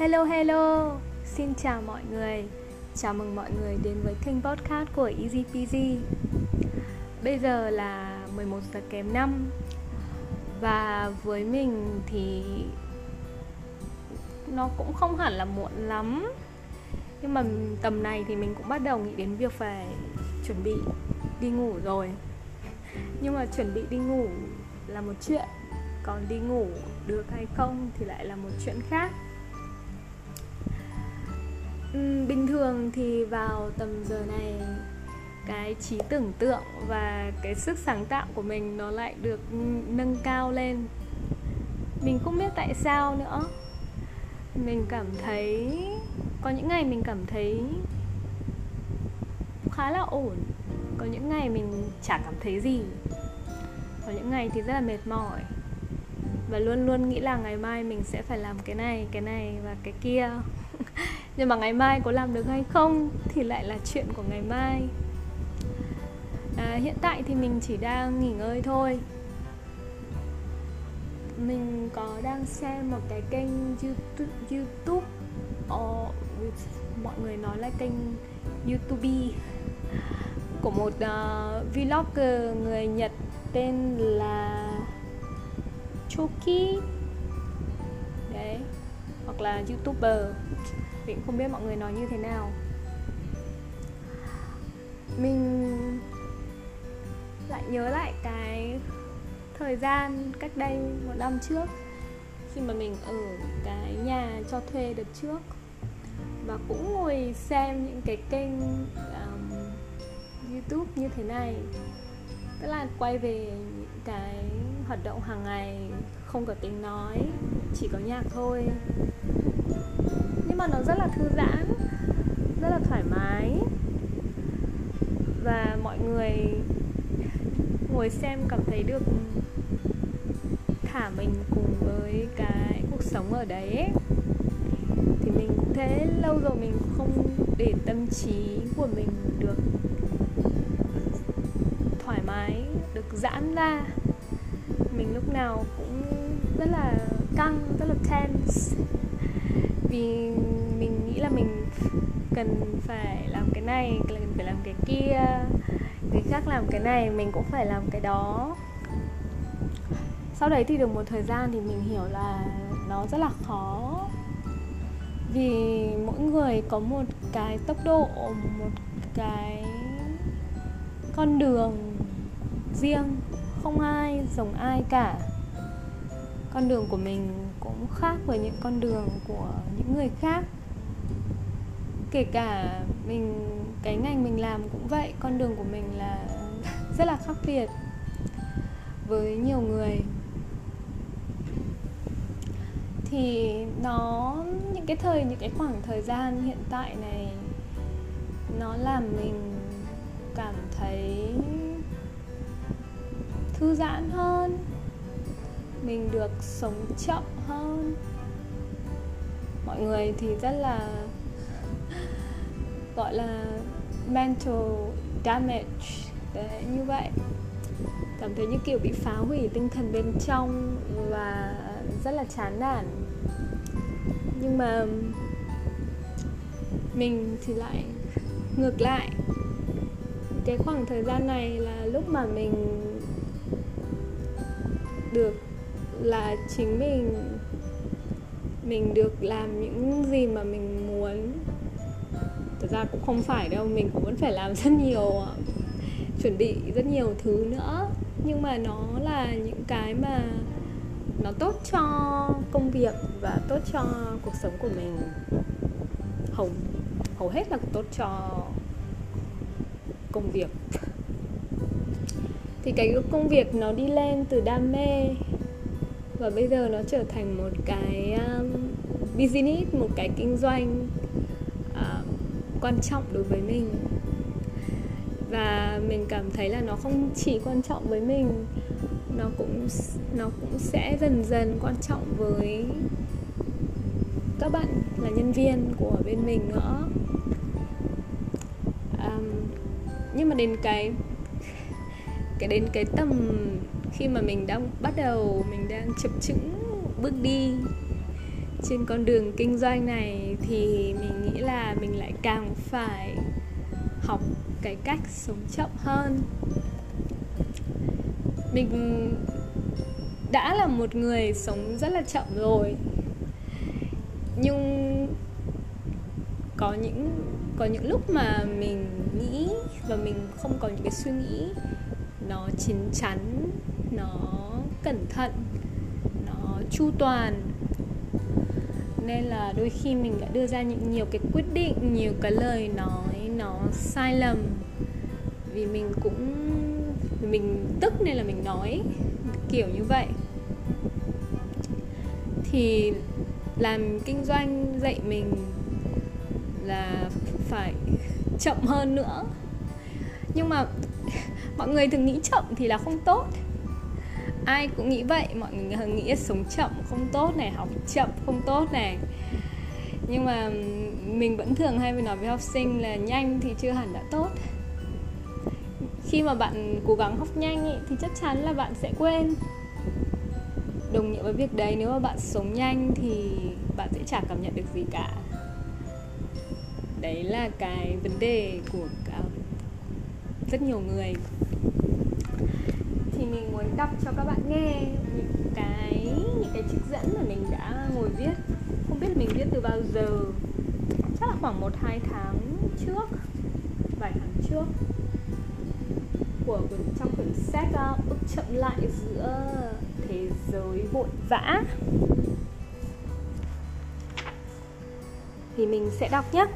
Hello hello, xin chào mọi người. Chào mừng mọi người đến với kênh podcast của Easy Peasy. Bây giờ là 11 giờ kém 5 Và với mình thì nó cũng không hẳn là muộn lắm. Nhưng mà tầm này thì mình cũng bắt đầu nghĩ đến việc phải chuẩn bị đi ngủ rồi. Nhưng mà chuẩn bị đi ngủ là một chuyện. Còn đi ngủ được hay không thì lại là một chuyện khác bình thường thì vào tầm giờ này, cái trí tưởng tượng và cái sức sáng tạo của mình nó lại được nâng cao lên. Mình không biết tại sao nữa. Mình cảm thấy, có những ngày mình cảm thấy khá là ổn. Có những ngày mình chả cảm thấy gì. Có những ngày thì rất là mệt mỏi. Và luôn luôn nghĩ là ngày mai mình sẽ phải làm cái này cái này và cái kia nhưng mà ngày mai có làm được hay không thì lại là chuyện của ngày mai. À, hiện tại thì mình chỉ đang nghỉ ngơi thôi. Mình có đang xem một cái kênh youtube, YouTube oh, mọi người nói là kênh youtube của một uh, vlogger người nhật tên là Chuki đấy hoặc là youtuber mình không biết mọi người nói như thế nào. Mình lại nhớ lại cái thời gian cách đây một năm trước khi mà mình ở cái nhà cho thuê đợt trước. Và cũng ngồi xem những cái kênh um, youtube như thế này. Tức là quay về những cái hoạt động hàng ngày không có tiếng nói chỉ có nhạc thôi mà nó rất là thư giãn, rất là thoải mái. Và mọi người ngồi xem cảm thấy được thả mình cùng với cái cuộc sống ở đấy ấy. thì mình cũng thế, lâu rồi mình không để tâm trí của mình được thoải mái, được giãn ra. Mình lúc nào cũng rất là căng, rất là tense vì mình nghĩ là mình cần phải làm cái này, cần phải làm cái kia. Người khác làm cái này, mình cũng phải làm cái đó. Sau đấy thì được một thời gian thì mình hiểu là nó rất là khó. Vì mỗi người có một cái tốc độ, một cái con đường riêng. Không ai giống ai cả. Con đường của mình cũng khác với những con đường của những người khác. Kể cả mình, cái ngành mình làm cũng vậy, con đường của mình là rất là khác biệt với nhiều người. Thì nó, những cái thời, những cái khoảng thời gian hiện tại này, nó làm mình cảm thấy thư giãn hơn mình được sống chậm hơn. Mọi người thì rất là gọi là mental damage. Đấy, như vậy. Cảm thấy như kiểu bị phá hủy tinh thần bên trong và rất là chán nản. Nhưng mà mình thì lại ngược lại. Cái khoảng thời gian này là lúc mà mình được là chính mình mình được làm những gì mà mình muốn. Thật ra cũng không phải đâu, mình cũng vẫn phải làm rất nhiều, chuẩn bị rất nhiều thứ nữa. Nhưng mà nó là những cái mà nó tốt cho công việc và tốt cho cuộc sống của mình. Hầu hầu hết là tốt cho công việc. Thì cái công việc nó đi lên từ đam mê và bây giờ nó trở thành một cái um, business một cái kinh doanh uh, quan trọng đối với mình. Và mình cảm thấy là nó không chỉ quan trọng với mình nó cũng nó cũng sẽ dần dần quan trọng với các bạn là nhân viên của bên mình nữa. Um, nhưng mà đến cái cái đến cái tầm khi mà mình đang bắt đầu, mình đang chập chững bước đi trên con đường kinh doanh này thì mình nghĩ là mình lại càng phải học cái cách sống chậm hơn. Mình đã là một người sống rất là chậm rồi, nhưng có những có những lúc mà mình nghĩ và mình không có những cái suy nghĩ nó chín chắn nó cẩn thận, nó chu toàn. Nên là đôi khi mình đã đưa ra những nhiều cái quyết định, nhiều cái lời nói nó sai lầm. Vì mình cũng mình tức nên là mình nói kiểu như vậy. Thì làm kinh doanh dạy mình là phải chậm hơn nữa. Nhưng mà mọi người thường nghĩ chậm thì là không tốt ai cũng nghĩ vậy mọi người nghĩ sống chậm không tốt này học chậm không tốt này. Nhưng mà mình vẫn thường hay phải nói với học sinh là nhanh thì chưa hẳn đã tốt. Khi mà bạn cố gắng học nhanh ý, thì chắc chắn là bạn sẽ quên. Đồng nghĩa với việc đấy nếu mà bạn sống nhanh thì bạn sẽ chả cảm nhận được gì cả. Đấy là cái vấn đề của rất nhiều người mình muốn đọc cho các bạn nghe những cái những cái trích dẫn mà mình đã ngồi viết. Không biết mình viết từ bao giờ. Chắc là khoảng một hai tháng trước vài tháng trước của trong cuốn sách uh, bước chậm lại giữa thế giới vội vã. Thì mình sẽ đọc nhé.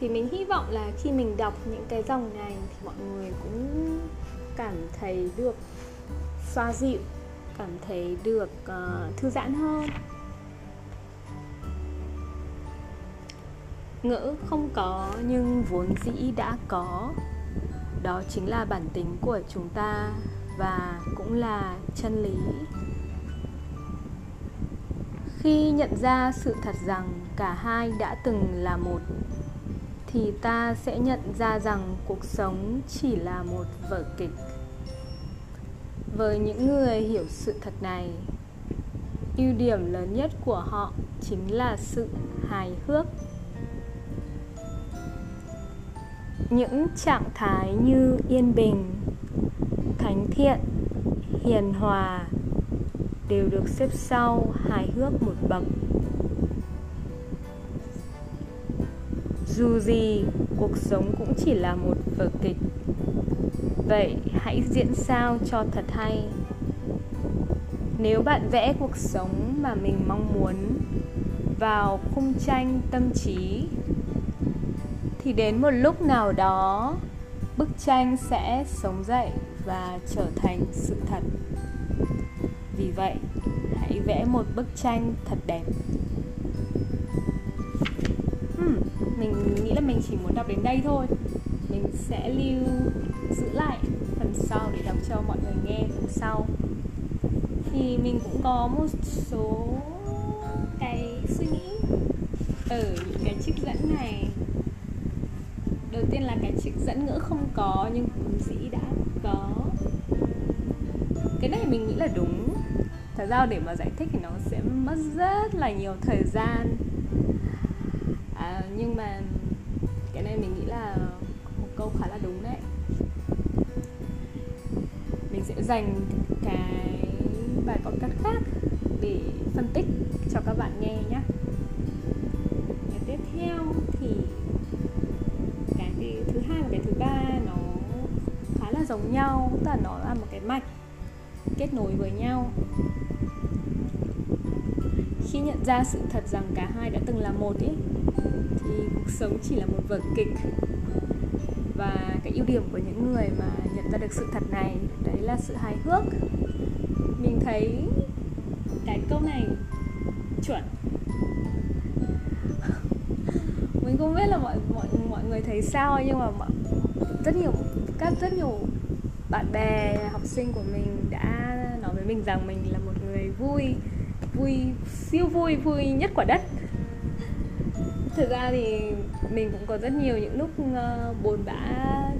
Thì mình hy vọng là khi mình đọc những cái dòng này thì mọi người cũng cảm thấy được xoa dịu cảm thấy được uh, thư giãn hơn. Ngữ không có nhưng vốn dĩ đã có. Đó chính là bản tính của chúng ta và cũng là chân lý. Khi nhận ra sự thật rằng cả hai đã từng là một thì ta sẽ nhận ra rằng cuộc sống chỉ là một vở kịch. Với những người hiểu sự thật này, ưu điểm lớn nhất của họ chính là sự hài hước. Những trạng thái như yên bình, thánh thiện, hiền hòa đều được xếp sau hài hước một bậc. Dù gì, cuộc sống cũng chỉ là một vở kịch. Vậy hãy diễn sao cho thật hay. Nếu bạn vẽ cuộc sống mà mình mong muốn vào khung tranh tâm trí, thì đến một lúc nào đó, bức tranh sẽ sống dậy và trở thành sự thật. Vì vậy, hãy vẽ một bức tranh thật đẹp hmm, mình nghĩ là mình chỉ muốn đọc đến đây thôi. Mình sẽ lưu giữ lại phần sau để đọc cho mọi người nghe phần sau. Thì mình cũng có một số cái suy nghĩ. Ở những cái trích dẫn này đầu tiên là cái trích dẫn ngữ không có nhưng vốn dĩ đã có. Cái này mình nghĩ là đúng. Thật ra để mà giải thích thì nó sẽ mất rất là nhiều thời gian nhưng mà cái này mình nghĩ là một câu khá là đúng đấy. Mình sẽ dành cái bài podcast khác để phân tích cho các bạn nghe nhé cái tiếp theo thì cái thứ hai và cái thứ ba nó khá là giống nhau, tức là nó là một cái mạch kết nối với nhau. Khi nhận ra sự thật rằng cả hai đã từng là một ý cuộc sống chỉ là một vở kịch. Và cái ưu điểm của những người mà nhận ra được sự thật này đấy là sự hài hước. Mình thấy cái câu này chuẩn. Mình không biết là mọi mọi mọi người thấy sao nhưng mà mọi, rất nhiều các rất nhiều bạn bè học sinh của mình đã nói với mình rằng mình là một người vui vui siêu vui vui nhất quả đất thực ra thì mình cũng có rất nhiều những lúc uh, buồn bã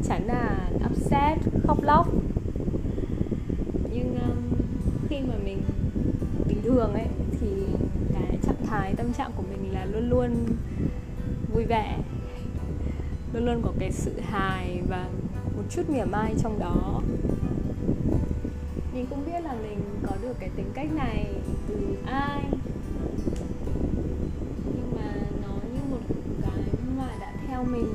chán nản upset khóc lóc. Nhưng um, khi mà mình bình thường ấy thì cái trạng thái tâm trạng của mình là luôn luôn vui vẻ luôn luôn có cái sự hài và một chút mỉa mai trong đó. Mình không biết là mình có được cái tính cách này từ ai theo mình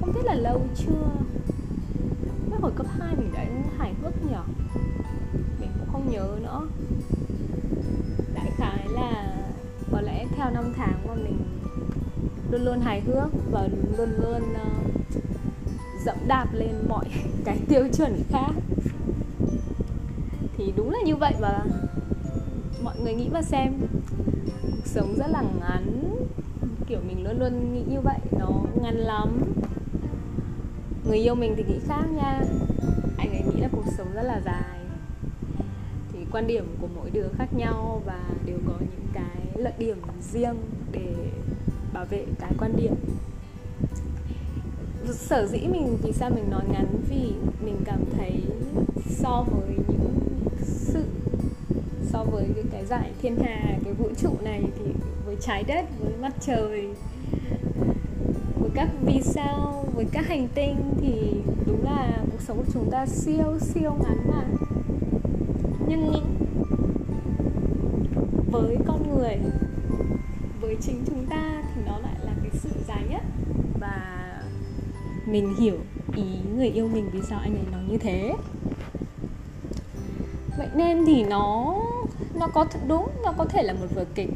không biết là lâu chưa? Mấy hồi cấp 2 mình đã hài hước nhở? mình cũng không nhớ nữa. Đại khái là có lẽ theo năm tháng mà mình luôn luôn hài hước và luôn luôn uh, dẫm đạp lên mọi cái tiêu chuẩn khác. Thì đúng là như vậy và mọi người nghĩ mà xem cuộc sống rất là ngắn kiểu mình luôn luôn nghĩ như vậy, nó ngắn lắm. Người yêu mình thì nghĩ khác nha. Anh ấy nghĩ là cuộc sống rất là dài. Thì quan điểm của mỗi đứa khác nhau và đều có những cái lợi điểm riêng để bảo vệ cái quan điểm. Sở dĩ mình, vì sao mình nói ngắn? Vì mình cảm thấy so với những sự so với cái, cái giải thiên hà cái vũ trụ này thì với trái đất với mặt trời với các vì sao với các hành tinh thì đúng là cuộc sống của chúng ta siêu siêu ngắn mà. Nhưng với con người với chính chúng ta thì nó lại là cái sự dài nhất. Và mình hiểu ý người yêu mình vì sao anh ấy nói như thế vậy nên thì nó nó có đúng, nó có thể là một vở kịch.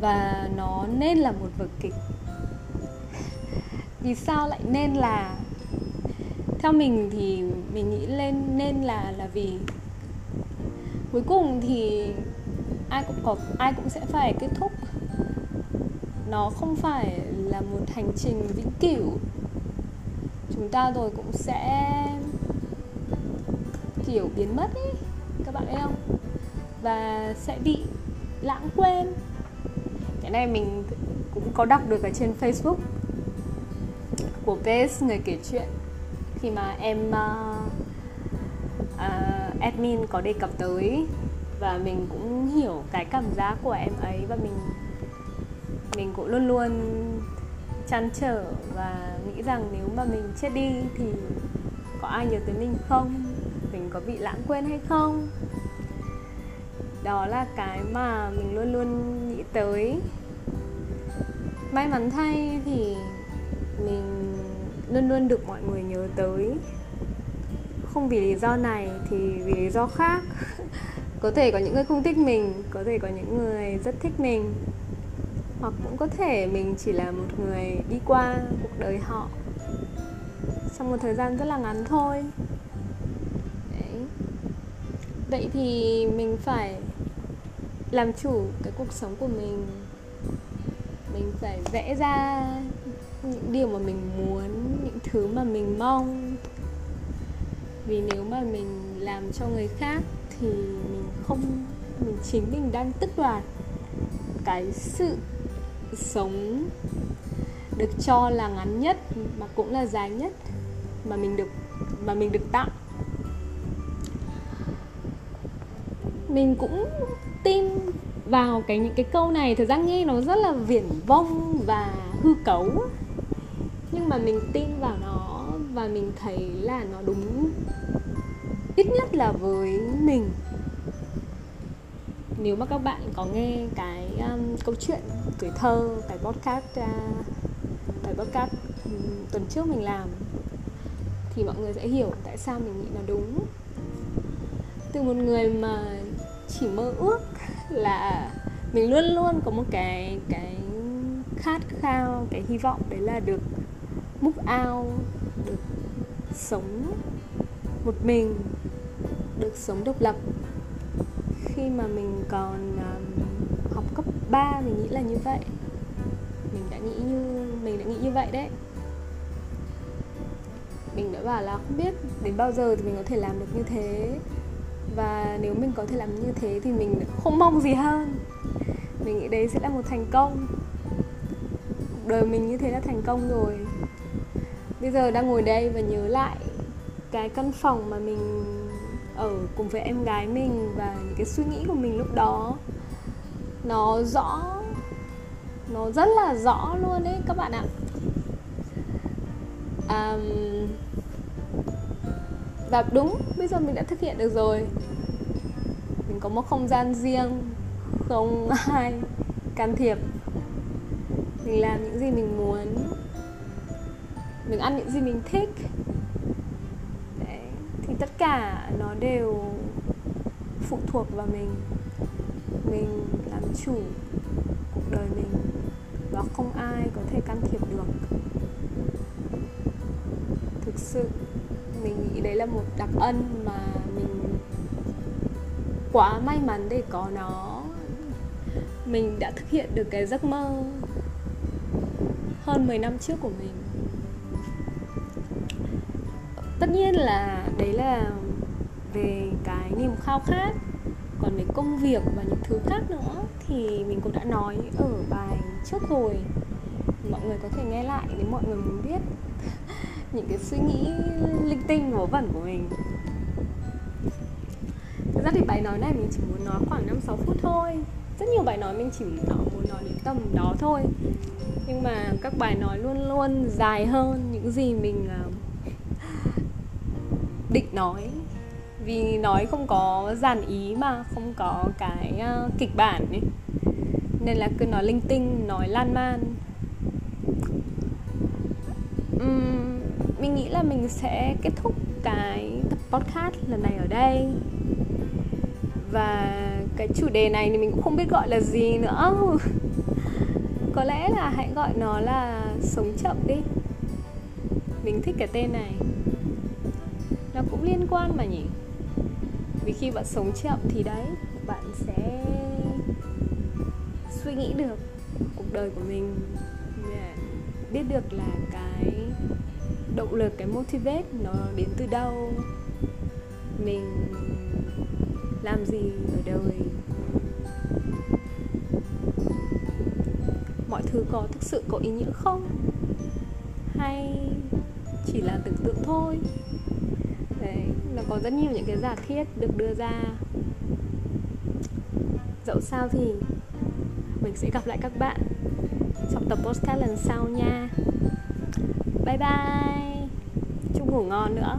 Và nó nên là một vở kịch. Vì sao lại nên là, theo mình thì mình nghĩ lên, nên là là vì cuối cùng thì ai cũng có, ai cũng sẽ phải kết thúc. Nó không phải là một hành trình vĩnh cửu. Chúng ta rồi cũng sẽ kiểu biến mất ấy các bạn thấy không? Và sẽ bị lãng quên. Cái này mình cũng có đọc được ở trên facebook của Base người kể chuyện. Khi mà em uh, uh, admin có đề cập tới và mình cũng hiểu cái cảm giác của em ấy và mình mình cũng luôn luôn chăn trở và nghĩ rằng nếu mà mình chết đi thì có ai nhớ tới mình không? Mình có bị lãng quên hay không? Đó là cái mà mình luôn luôn nghĩ tới. May mắn thay thì mình luôn luôn được mọi người nhớ tới. Không vì lý do này thì vì lý do khác. Có thể có những người không thích mình, có thể có những người rất thích mình. Hoặc cũng có thể mình chỉ là một người đi qua cuộc đời họ. Trong một thời gian rất là ngắn thôi vậy thì mình phải làm chủ cái cuộc sống của mình. Mình phải vẽ ra những điều mà mình muốn, những thứ mà mình mong. Vì nếu mà mình làm cho người khác thì mình không, mình chính mình đang tức đoạt cái sự sống được cho là ngắn nhất mà cũng là dài nhất mà mình được, mà mình được tặng mình cũng tin vào cái những cái câu này. Thời gian nghe nó rất là viển vông và hư cấu. Nhưng mà mình tin vào nó và mình thấy là nó đúng ít nhất là với mình. Nếu mà các bạn có nghe cái um, câu chuyện tuổi thơ cái podcast uh, cái podcast um, tuần trước mình làm thì mọi người sẽ hiểu tại sao mình nghĩ nó đúng. Từ một người mà chỉ mơ ước là mình luôn luôn có một cái cái khát khao cái hy vọng đấy là được múc ao được sống một mình được sống độc lập. Khi mà mình còn um, học cấp 3 mình nghĩ là như vậy. Mình đã nghĩ như mình đã nghĩ như vậy đấy. Mình đã bảo là không biết đến bao giờ thì mình có thể làm được như thế và nếu mình có thể làm như thế thì mình không mong gì hơn. Mình nghĩ đấy sẽ là một thành công. Cuộc đời mình như thế là thành công rồi. Bây giờ đang ngồi đây và nhớ lại cái căn phòng mà mình ở cùng với em gái mình và những cái suy nghĩ của mình lúc đó. Nó rõ nó rất là rõ luôn đấy các bạn ạ. Um, và đúng, bây giờ mình đã thực hiện được rồi. Mình có một không gian riêng, không ai can thiệp. Mình làm những gì mình muốn. Mình ăn những gì mình thích. Đấy. thì tất cả nó đều phụ thuộc vào mình. Mình làm chủ cuộc đời mình và không ai có thể can thiệp được. Thực sự mình nghĩ đấy là một đặc ân mà mình quá may mắn để có nó. Mình đã thực hiện được cái giấc mơ hơn 10 năm trước của mình. Tất nhiên là đấy là về cái niềm khao khát, còn về công việc và những thứ khác nữa thì mình cũng đã nói ở bài trước rồi. Mọi người có thể nghe lại nếu mọi người muốn biết những cái suy nghĩ linh tinh vớ vẩn của mình. Thực ra thì bài nói này mình chỉ muốn nói khoảng 5-6 phút thôi. Rất nhiều bài nói mình chỉ muốn nói đến tầm đó thôi. Nhưng mà các bài nói luôn luôn dài hơn những gì mình à, định nói. Vì nói không có dàn ý mà, không có cái uh, kịch bản ấy. Nên là cứ nói linh tinh, nói lan man. Uhm, mình nghĩ là mình sẽ kết thúc cái tập podcast lần này ở đây. Và cái chủ đề này thì mình cũng không biết gọi là gì nữa. Có lẽ là hãy gọi nó là sống chậm đi. Mình thích cái tên này. Nó cũng liên quan mà nhỉ? Vì khi bạn sống chậm thì đấy, bạn sẽ suy nghĩ được cuộc đời của mình. Biết được là cái động lực, cái motivate nó đến từ đâu? Mình làm gì ở đời? Mọi thứ có thực sự có ý nghĩa không? Hay chỉ là tưởng tượng thôi? Đấy, nó có rất nhiều những cái giả thiết được đưa ra. Dẫu sao thì mình sẽ gặp lại các bạn trong tập podcast lần sau nha. Bye bye! Ngủ ngon nữa.